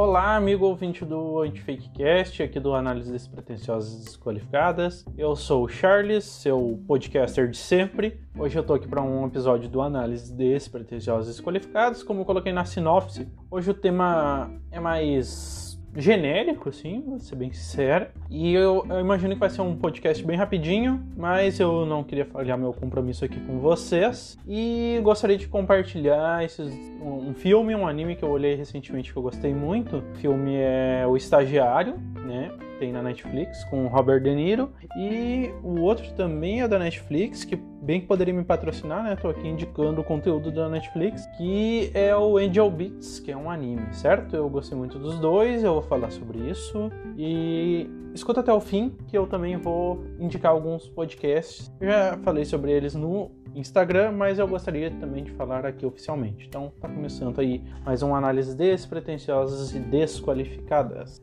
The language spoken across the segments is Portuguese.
Olá, amigo ouvinte do Antifakecast, aqui do Análise Despretensiosas Desqualificadas. Eu sou o Charles, seu podcaster de sempre. Hoje eu tô aqui para um episódio do Análise Despretensiosas Desqualificadas. Como eu coloquei na sinopse, hoje o tema é mais genérico, assim, vou ser bem sincero. E eu, eu, imagino que vai ser um podcast bem rapidinho, mas eu não queria falhar meu compromisso aqui com vocês. E gostaria de compartilhar esses, um, um filme, um anime que eu olhei recentemente que eu gostei muito. O filme é O Estagiário, né? tem na Netflix com Robert De Niro e o outro também é da Netflix que bem que poderia me patrocinar, né? Tô aqui indicando o conteúdo da Netflix, que é o Angel Beats, que é um anime, certo? Eu gostei muito dos dois, eu vou falar sobre isso e escuta até o fim, que eu também vou indicar alguns podcasts. Eu já falei sobre eles no Instagram, mas eu gostaria também de falar aqui oficialmente. Então, tá começando aí mais uma análise despretensiosas e desqualificadas.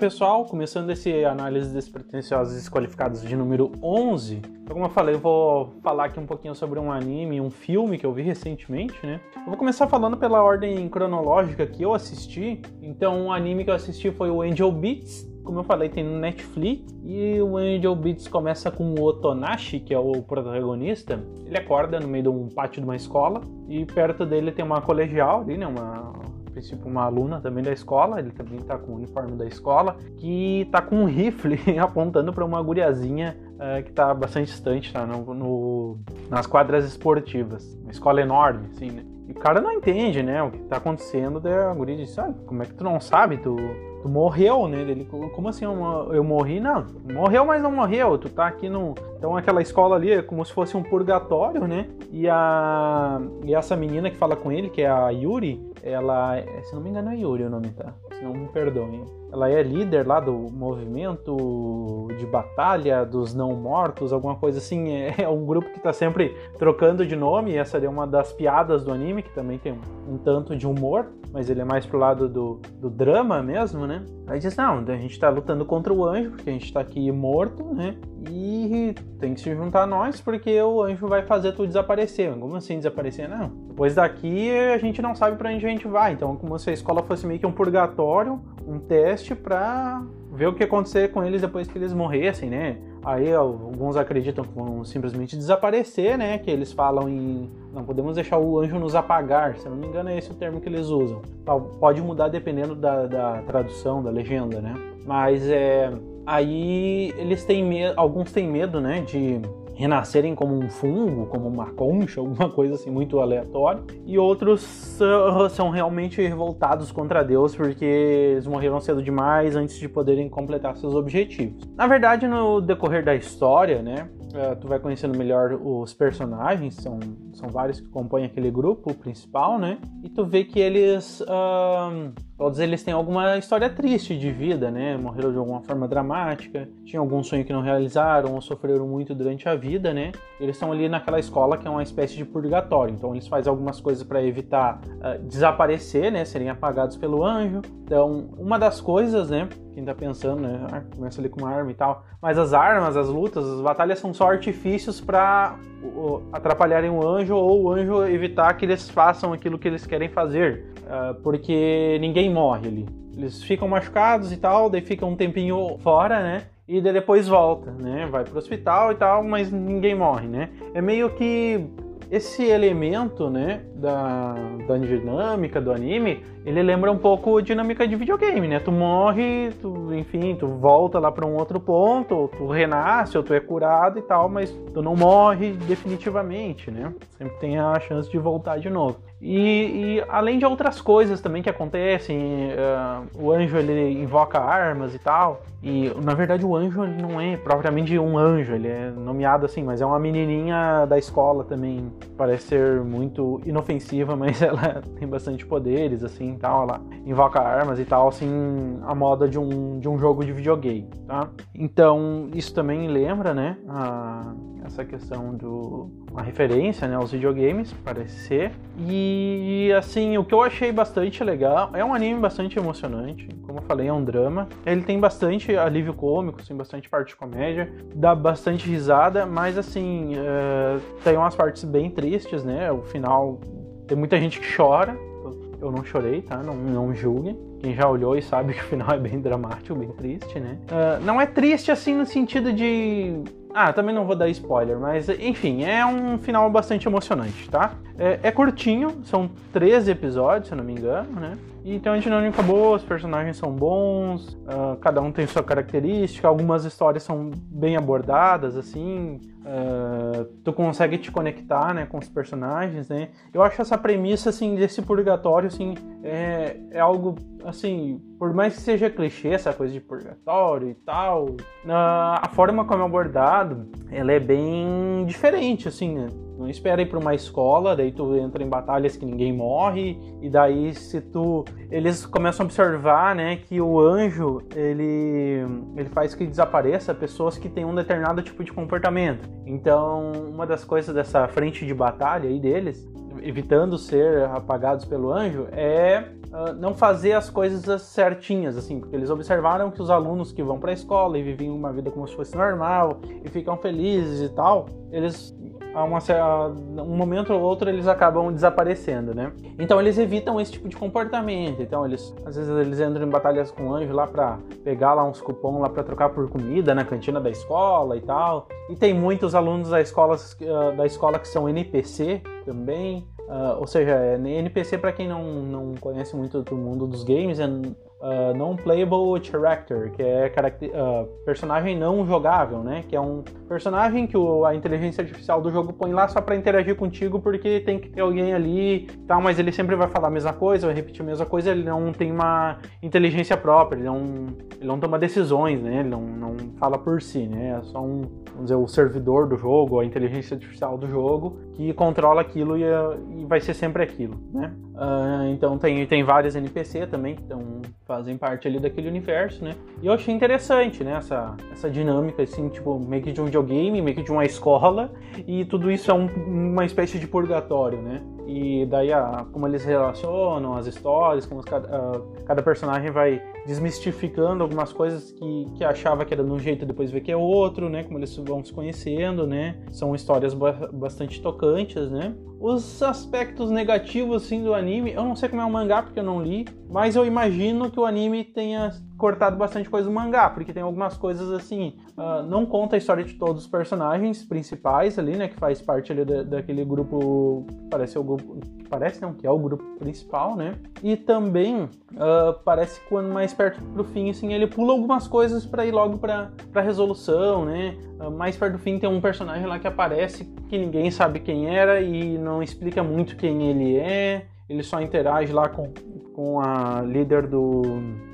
Pessoal, começando esse análise despretensiosos desqualificados de número 11. Então, como eu falei, eu vou falar aqui um pouquinho sobre um anime, um filme que eu vi recentemente, né? Eu vou começar falando pela ordem cronológica que eu assisti. Então, um anime que eu assisti foi o Angel Beats, como eu falei, tem no Netflix. E o Angel Beats começa com o Otonashi, que é o protagonista. Ele acorda no meio de um pátio de uma escola e perto dele tem uma colegial ali, né? Uma princípio uma aluna também da escola, ele também está com o uniforme da escola, que está com um rifle apontando para uma guriazinha uh, que está bastante distante, tá no, no, nas quadras esportivas. Uma escola enorme, assim, né? E o cara não entende, né, o que está acontecendo, daí a guria diz, ah, como é que tu não sabe? Tu, tu morreu, né? Ele, como assim eu, eu morri? Não, morreu, mas não morreu. Tu tá aqui no. Então aquela escola ali é como se fosse um purgatório, né? E a. E essa menina que fala com ele, que é a Yuri, ela. Se não me engano, é Yuri o nome, tá? Se não me perdoem. Ela é líder lá do movimento de batalha dos não mortos, alguma coisa assim. É, é um grupo que tá sempre trocando de nome. Essa é uma das piadas do anime, que também tem um, um tanto de humor, mas ele é mais pro lado do, do drama mesmo, né? Aí diz: Não, a gente tá lutando contra o anjo, porque a gente tá aqui morto, né? E tem que se juntar a nós, porque o anjo vai fazer tu desaparecer. Como assim desaparecer? Não. Depois daqui a gente não sabe para onde gente vai. Então, como se a escola fosse meio que um purgatório, um teste pra ver o que acontecer com eles depois que eles morressem, né? Aí alguns acreditam que vão simplesmente desaparecer, né? Que eles falam em não podemos deixar o anjo nos apagar. Se não me engano é esse o termo que eles usam. Pode mudar dependendo da, da tradução, da legenda, né? Mas é aí eles têm medo, alguns têm medo, né? De renascerem como um fungo, como uma concha, alguma coisa assim muito aleatória, e outros são realmente revoltados contra Deus porque eles morreram cedo demais antes de poderem completar seus objetivos. Na verdade, no decorrer da história, né, é, tu vai conhecendo melhor os personagens, são, são vários que compõem aquele grupo principal, né? E tu vê que eles. Uh, todos eles têm alguma história triste de vida, né? Morreram de alguma forma dramática, tinham algum sonho que não realizaram, ou sofreram muito durante a vida, né? Eles estão ali naquela escola que é uma espécie de purgatório. Então eles fazem algumas coisas para evitar uh, desaparecer, né? Serem apagados pelo anjo. Então, uma das coisas, né? quem tá pensando, né? Ah, começa ali com uma arma e tal. Mas as armas, as lutas, as batalhas são só artifícios para atrapalharem o anjo ou o anjo evitar que eles façam aquilo que eles querem fazer. Uh, porque ninguém morre ali. Eles ficam machucados e tal, daí ficam um tempinho fora, né? E depois volta, né? Vai pro hospital e tal, mas ninguém morre, né? É meio que esse elemento, né, da, da dinâmica do anime, ele lembra um pouco dinâmica de videogame, né? Tu morre, tu, enfim, tu volta lá para um outro ponto, tu renasce, ou tu é curado e tal, mas tu não morre definitivamente, né? Sempre tem a chance de voltar de novo. E, e, além de outras coisas também que acontecem, uh, o anjo ele invoca armas e tal. E na verdade o anjo ele não é propriamente um anjo, ele é nomeado assim, mas é uma menininha da escola também parece ser muito inofensiva, mas ela tem bastante poderes, assim, tal, ela invoca armas e tal, assim, a moda de um, de um jogo de videogame, tá? Então, isso também lembra, né, a, essa questão do uma referência né, aos videogames, parece ser. E assim, o que eu achei bastante legal é um anime bastante emocionante. Como eu falei, é um drama. Ele tem bastante alívio cômico, tem bastante parte de comédia, dá bastante risada, mas assim, é, tem umas partes bem tristes, né? O final tem muita gente que chora. Eu não chorei, tá? Não, não julguem. Quem já olhou e sabe que o final é bem dramático, bem triste, né? Uh, não é triste assim no sentido de ah, também não vou dar spoiler, mas enfim, é um final bastante emocionante, tá? É, é curtinho, são 13 episódios, se não me engano, né? E tem uma dinâmica boa, os personagens são bons, uh, cada um tem sua característica, algumas histórias são bem abordadas, assim, uh, tu consegue te conectar, né, com os personagens, né? Eu acho essa premissa, assim, desse purgatório, assim, é, é algo, assim, por mais que seja clichê essa coisa de purgatório e tal, uh, a forma como é abordado, ela é bem diferente, assim, né? Não espera ir para uma escola, daí tu entra em batalhas que ninguém morre, e daí se tu. Eles começam a observar, né, que o anjo ele, ele faz que desapareça pessoas que têm um determinado tipo de comportamento. Então, uma das coisas dessa frente de batalha aí deles, evitando ser apagados pelo anjo, é uh, não fazer as coisas certinhas, assim, porque eles observaram que os alunos que vão para a escola e vivem uma vida como se fosse normal e ficam felizes e tal, eles a, uma, a um momento ou outro eles acabam desaparecendo, né? Então eles evitam esse tipo de comportamento. Então eles às vezes eles entram em batalhas com o anjo lá para pegar lá uns cupom lá para trocar por comida na cantina da escola e tal. E tem muitos alunos da escola ah, da escola que são NPC também. Uh, ou seja, NPC para quem não, não conhece muito do mundo dos games é uh, non-playable character, que é uh, personagem não jogável, né? Que é um personagem que o, a inteligência artificial do jogo põe lá só para interagir contigo porque tem que ter alguém ali, tal, mas ele sempre vai falar a mesma coisa, vai repetir a mesma coisa, ele não tem uma inteligência própria, ele não, ele não toma decisões, né? Ele não, não fala por si, né? É só um, vamos dizer, o servidor do jogo, a inteligência artificial do jogo que controla aquilo e, e vai ser sempre aquilo, né? Uh, então tem, tem vários NPC também que estão fazem parte ali daquele universo, né? E eu achei interessante, né? Essa, essa dinâmica, assim, tipo, meio que de um videogame, meio que de uma escola, e tudo isso é um, uma espécie de purgatório, né? E daí, a, como eles relacionam as histórias, como cada, uh, cada personagem vai desmistificando algumas coisas que, que achava que era de um jeito depois vê que é outro, né? Como eles vão se conhecendo, né? São histórias bastante tocantes, né? Os aspectos negativos, assim, do anime, eu não sei como é o mangá porque eu não li, mas eu imagino que o anime tenha cortado bastante coisa do mangá, porque tem algumas coisas assim, uh, não conta a história de todos os personagens principais ali, né, que faz parte ali da, daquele grupo, parece o grupo, parece não, que é o grupo principal, né, e também uh, parece que quando mais perto pro fim, assim, ele pula algumas coisas para ir logo pra, pra resolução, né, uh, mais perto do fim tem um personagem lá que aparece que ninguém sabe quem era e não explica muito quem ele é, ele só interage lá com, com a líder do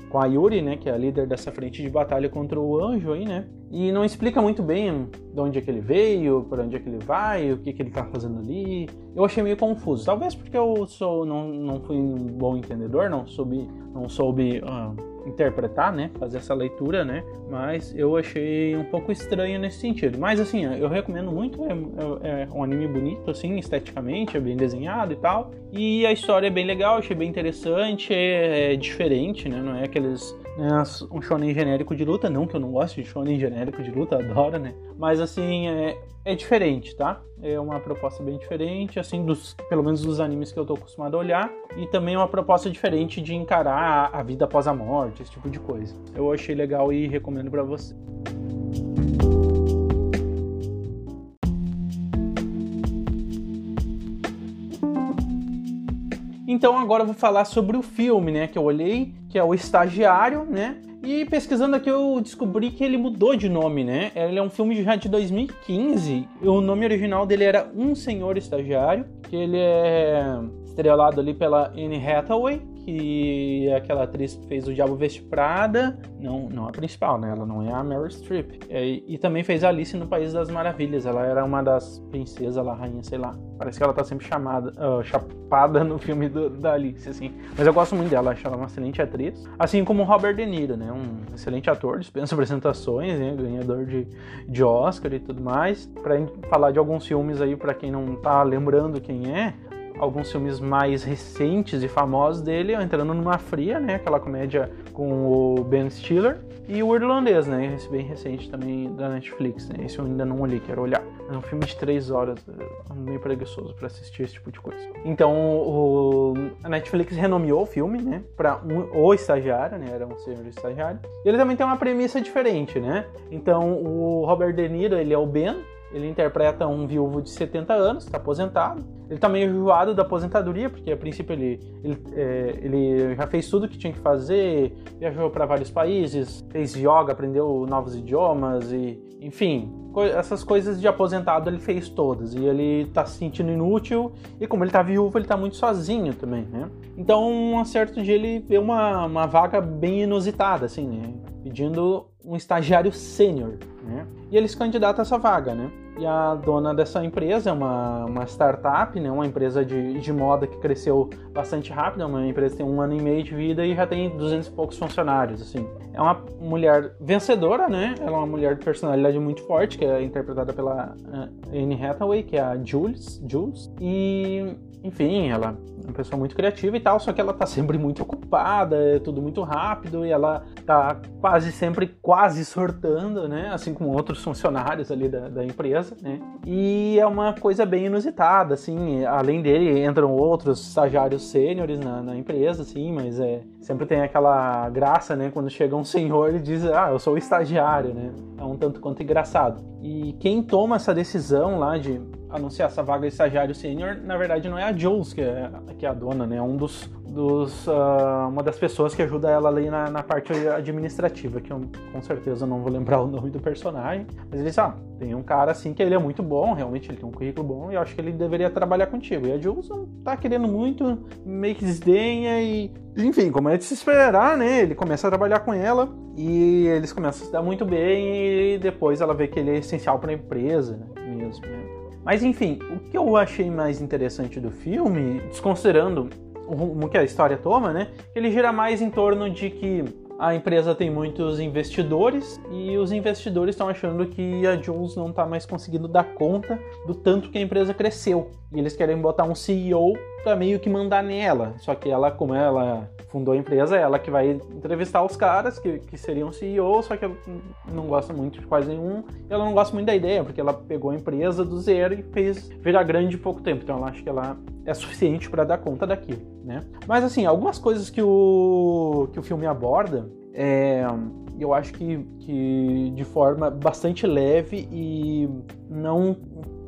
com a Yuri, né, que é a líder dessa frente de batalha contra o anjo aí, né? E não explica muito bem de onde é que ele veio, para onde é que ele vai, o que, que ele tá fazendo ali. Eu achei meio confuso. Talvez porque eu sou não, não fui um bom entendedor, não soube, não soube uh, interpretar, né? Fazer essa leitura, né? Mas eu achei um pouco estranho nesse sentido. Mas assim, eu recomendo muito. É, é, é, um anime bonito, assim, esteticamente, é bem desenhado e tal. E a história é bem legal, achei bem interessante, é, é diferente, né? Não é aqueles né, um shonen genérico de luta, não que eu não gosto de shonen genérico de luta, adoro, né? Mas assim, é, é diferente, tá? É uma proposta bem diferente, assim, dos, pelo menos dos animes que eu tô acostumado a olhar, e também é uma proposta diferente de encarar a, a vida após a morte, esse tipo de coisa. Eu achei legal e recomendo para você. Então agora eu vou falar sobre o filme, né, que eu olhei, que é o Estagiário, né? E pesquisando aqui eu descobri que ele mudou de nome, né? Ele é um filme já de 2015. O nome original dele era Um Senhor Estagiário, que ele é estrelado ali pela Anne Hathaway, que é aquela atriz fez o Diabo Veste Prada, não, não a principal, né? Ela não é a Meryl Streep. E, e também fez Alice no País das Maravilhas. Ela era uma das princesas lá, rainha, sei lá. Parece que ela tá sempre chamada, uh, chapada no filme do, da Alice, assim. Mas eu gosto muito dela, acho ela uma excelente atriz. Assim como Robert De Niro, né? Um excelente ator, dispensa apresentações, né? Ganhador de, de Oscar e tudo mais. Pra falar de alguns filmes aí, para quem não tá lembrando quem é, alguns filmes mais recentes e famosos dele, entrando numa fria, né? Aquela comédia com o Ben Stiller. E o Irlandês, né? Esse bem recente também da Netflix, né? Esse eu ainda não olhei, quero olhar. É um filme de três horas, é meio preguiçoso para assistir esse tipo de coisa. Então, o, a Netflix renomeou o filme, né? Pra um, o estagiário, né? Era um senhor estagiário. Ele também tem uma premissa diferente, né? Então, o Robert De Niro, ele é o Ben, ele interpreta um viúvo de 70 anos, está aposentado. Ele está meio enjoado da aposentadoria, porque a princípio ele, ele, é, ele já fez tudo que tinha que fazer, viajou para vários países, fez yoga, aprendeu novos idiomas e, enfim, essas coisas de aposentado ele fez todas e ele está se sentindo inútil e como ele está viúvo ele está muito sozinho também, né? Então, um certo dia ele vê uma, uma vaga bem inusitada, assim, né? Pedindo um estagiário sênior, né? E ele se candidata a essa vaga, né? E a dona dessa empresa é uma, uma startup, né? Uma empresa de, de moda que cresceu bastante rápido. É uma empresa que tem um ano e meio de vida e já tem 200 e poucos funcionários, assim. É uma mulher vencedora, né? Ela é uma mulher de personalidade muito forte, que é interpretada pela uh, Anne Hathaway, que é a Jules. Jules. E enfim, ela é uma pessoa muito criativa e tal, só que ela tá sempre muito ocupada, é tudo muito rápido e ela tá quase sempre quase sortando, né? Assim como outros funcionários ali da, da empresa, né? E é uma coisa bem inusitada, assim, além dele entram outros estagiários sêniores na, na, empresa, assim, mas é sempre tem aquela graça, né? Quando chega um senhor e diz, ah, eu sou o estagiário, né? É um tanto quanto engraçado. E quem toma essa decisão lá de anunciar essa vaga de estagiário sênior, na verdade não é a Jules que é, que é a dona, né? É um dos, dos uh, uma das pessoas que ajuda ela ali na, na, parte administrativa, que eu com certeza não vou lembrar o nome do personagem, mas ele disse, ah, tem um cara assim que ele é muito bom, realmente ele tem um currículo bom e eu acho que ele deveria trabalhar contigo. E a Jules não tá querendo muito, meio que desdenha e, enfim, como é de se esperar, né? Ele começa a trabalhar com ela e eles começam a se dar muito bem e depois ela vê que ele é essencial para a empresa né? mesmo, né? Mas enfim, o que eu achei mais interessante do filme, desconsiderando o rumo que a história toma, né? Ele gira mais em torno de que a empresa tem muitos investidores e os investidores estão achando que a Jules não está mais conseguindo dar conta do tanto que a empresa cresceu. E eles querem botar um CEO para meio que mandar nela. Só que ela, como ela fundou a empresa, é ela que vai entrevistar os caras que, que seriam CEO, só que ela não gosta muito de quase nenhum. Ela não gosta muito da ideia, porque ela pegou a empresa do zero e fez virar grande em pouco tempo. Então ela acha que ela é suficiente para dar conta daquilo, né? Mas assim, algumas coisas que o, que o filme aborda, é, eu acho que, que de forma bastante leve e não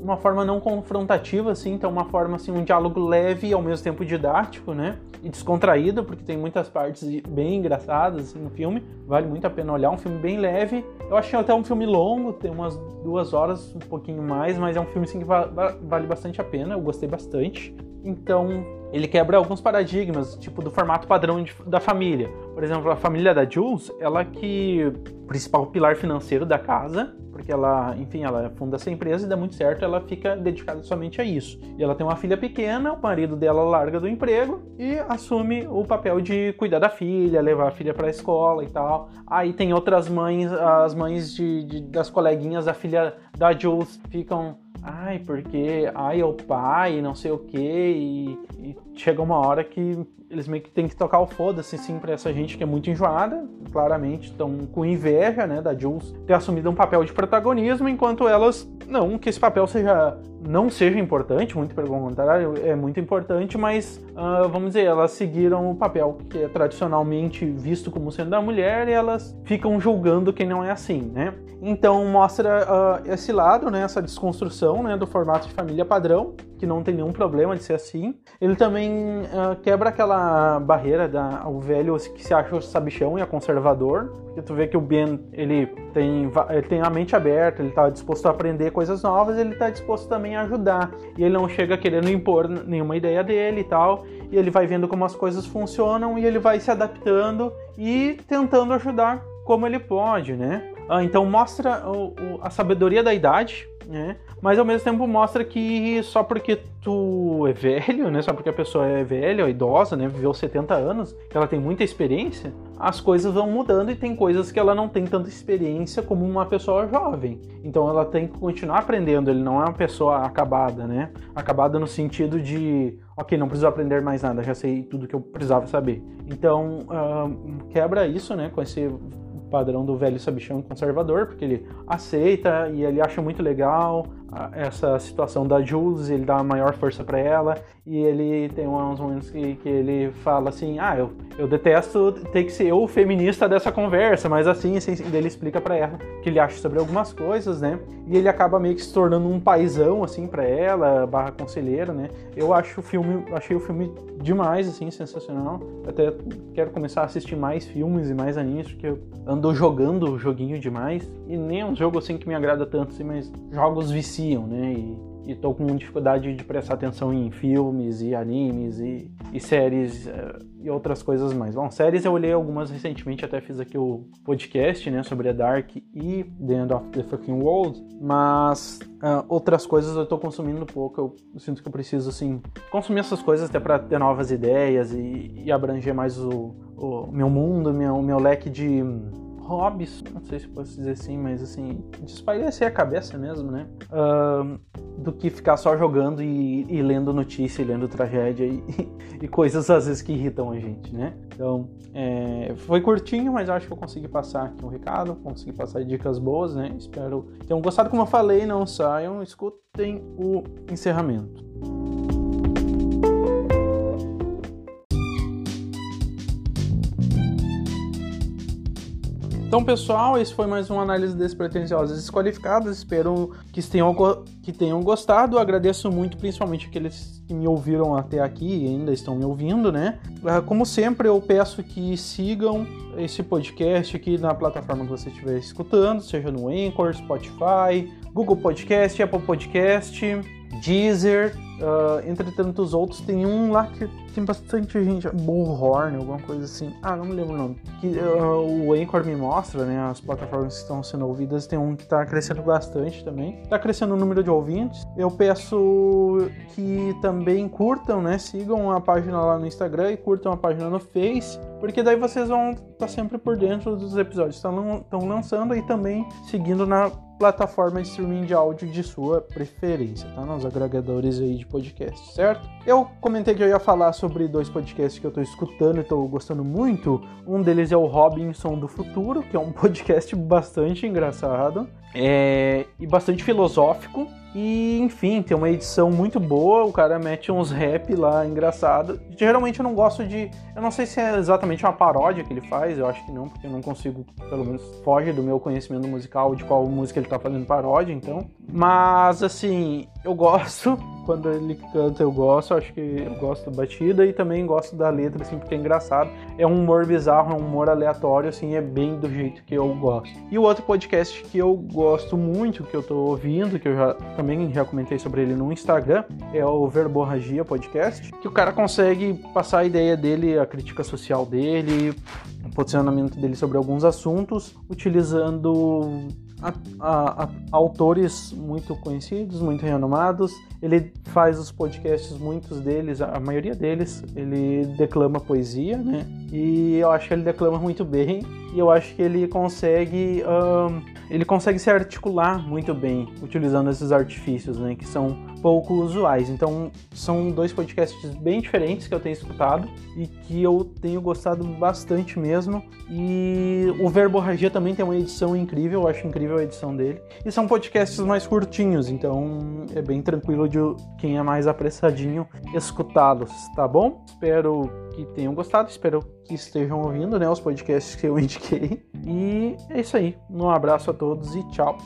uma forma não confrontativa, assim, então uma forma, assim, um diálogo leve e ao mesmo tempo didático, né? E descontraído, porque tem muitas partes bem engraçadas assim, no filme, vale muito a pena olhar, um filme bem leve. Eu achei até um filme longo, tem umas duas horas, um pouquinho mais, mas é um filme, assim, que vale bastante a pena, eu gostei bastante. Então, ele quebra alguns paradigmas, tipo do formato padrão de, da família. Por exemplo, a família da Jules, ela que principal pilar financeiro da casa, porque ela, enfim, ela funda essa empresa e dá muito certo, ela fica dedicada somente a isso. E ela tem uma filha pequena, o marido dela larga do emprego e assume o papel de cuidar da filha, levar a filha para a escola e tal. Aí tem outras mães, as mães de, de das coleguinhas da filha da Jules ficam ai, porque ai é o pai, não sei o que, e, e, chega uma hora que eles meio que tem que tocar o foda-se, sim, pra essa gente que é muito enjoada, claramente estão com inveja, né, da Jules ter assumido um papel de protagonismo, enquanto elas, não, que esse papel seja não seja importante, muito pelo contrário, é muito importante, mas uh, vamos dizer, elas seguiram o papel que é tradicionalmente visto como sendo da mulher e elas ficam julgando quem não é assim, né? Então mostra uh, esse lado, né, essa desconstrução né, do formato de família padrão, que não tem nenhum problema de ser assim. Ele também uh, quebra aquela barreira da o velho que se acha sabichão e é conservador, porque tu vê que o Ben, ele tem, ele tem a mente aberta, ele tá disposto a aprender coisas novas, ele tá disposto também a ajudar. E ele não chega querendo impor nenhuma ideia dele e tal, e ele vai vendo como as coisas funcionam e ele vai se adaptando e tentando ajudar como ele pode, né? Ah, então mostra o, o, a sabedoria da idade, né? Mas ao mesmo tempo mostra que só porque tu é velho, né? Só porque a pessoa é velha, ou idosa, né? Viveu 70 anos, ela tem muita experiência, as coisas vão mudando e tem coisas que ela não tem tanta experiência como uma pessoa jovem. Então ela tem que continuar aprendendo, ele não é uma pessoa acabada, né? Acabada no sentido de, ok, não preciso aprender mais nada, já sei tudo que eu precisava saber. Então uh, quebra isso, né? Com esse padrão do velho sabichão conservador, porque ele aceita e ele acha muito legal essa situação da Jules, ele dá maior força para ela e ele tem uns momentos que, que ele fala assim, ah, eu, eu detesto ter que ser eu o feminista dessa conversa, mas assim, assim ele explica para ela que ele acha sobre algumas coisas, né? E ele acaba meio que se tornando um paizão assim para ela, barra conselheiro, né? Eu acho o filme, achei o filme demais assim, sensacional. Até quero começar a assistir mais filmes e mais animes porque eu ando jogando o joguinho demais e nem é um jogo assim que me agrada tanto assim, mas jogos apreciam, né? E, estou com dificuldade de prestar atenção em filmes e animes e, e séries uh, e outras coisas mais. Bom, séries eu olhei algumas recentemente, até fiz aqui o podcast, né, sobre a Dark e The End of the Fucking World, mas uh, outras coisas eu estou consumindo pouco, eu, sinto que eu preciso, assim, consumir essas coisas até para ter novas ideias e, e abranger mais o, o meu mundo, meu, meu leque de hobbies, não sei se posso dizer assim, mas assim, espairecer a cabeça mesmo, né? Do que ficar só jogando e, e lendo notícia, e lendo tragédia e, e, coisas às vezes que irritam a gente, né? Então, é, foi curtinho, mas acho que eu consegui passar aqui um recado, consegui passar dicas boas, né? Espero tenham gostado, como eu falei, não saiam, escutem o encerramento. Então, pessoal, esse foi mais uma análise despretensiosas desqualificadas. Espero que tenham, que tenham gostado. agradeço muito, principalmente aqueles que me ouviram até aqui e ainda estão me ouvindo, né? Ah, como sempre, eu peço que sigam esse podcast aqui na plataforma que você estiver escutando, seja no Anchor, Spotify, Google Podcast, Apple Podcast, Deezer Uh, entre tantos outros, tem um lá que tem bastante gente, Bullhorn, alguma coisa assim. Ah, não me lembro o nome. Que uh, o Anchor me mostra, né? As plataformas que estão sendo ouvidas. Tem um que está crescendo bastante também. Está crescendo o número de ouvintes. Eu peço que também curtam, né? Sigam a página lá no Instagram e curtam a página no Face. Porque daí vocês vão estar tá sempre por dentro dos episódios que estão lançando e também seguindo na plataforma de streaming de áudio de sua preferência, tá? Nos agregadores aí de podcast, certo? Eu comentei que eu ia falar sobre dois podcasts que eu tô escutando e tô gostando muito. Um deles é o Robinson do Futuro, que é um podcast bastante engraçado é, e bastante filosófico. E enfim, tem uma edição muito boa, o cara mete uns rap lá engraçado. Geralmente eu não gosto de. Eu não sei se é exatamente uma paródia que ele faz, eu acho que não, porque eu não consigo, pelo menos foge do meu conhecimento musical de qual música ele tá fazendo paródia, então. Mas assim, eu gosto, quando ele canta eu gosto, acho que eu gosto da batida e também gosto da letra, assim, porque é engraçado. É um humor bizarro, é um humor aleatório, assim, é bem do jeito que eu gosto. E o outro podcast que eu gosto muito, que eu tô ouvindo, que eu já também já comentei sobre ele no Instagram, é o Verborragia Podcast, que o cara consegue passar a ideia dele, a crítica social dele, o posicionamento dele sobre alguns assuntos, utilizando a, a, a, autores muito conhecidos, muito renomados. Ele faz os podcasts, muitos deles, a maioria deles, ele declama poesia, né? E eu acho que ele declama muito bem e eu acho que ele consegue um, ele consegue se articular muito bem utilizando esses artifícios, né? Que são pouco usuais. Então, são dois podcasts bem diferentes que eu tenho escutado e que eu tenho gostado bastante mesmo. E o Verborragia também tem uma edição incrível, eu acho incrível a edição dele. E são podcasts mais curtinhos, então é bem tranquilo de quem é mais apressadinho escutá-los, tá bom? Espero que tenham gostado, espero que estejam ouvindo, né, os podcasts que eu indiquei. E é isso aí. Um abraço a todos e tchau.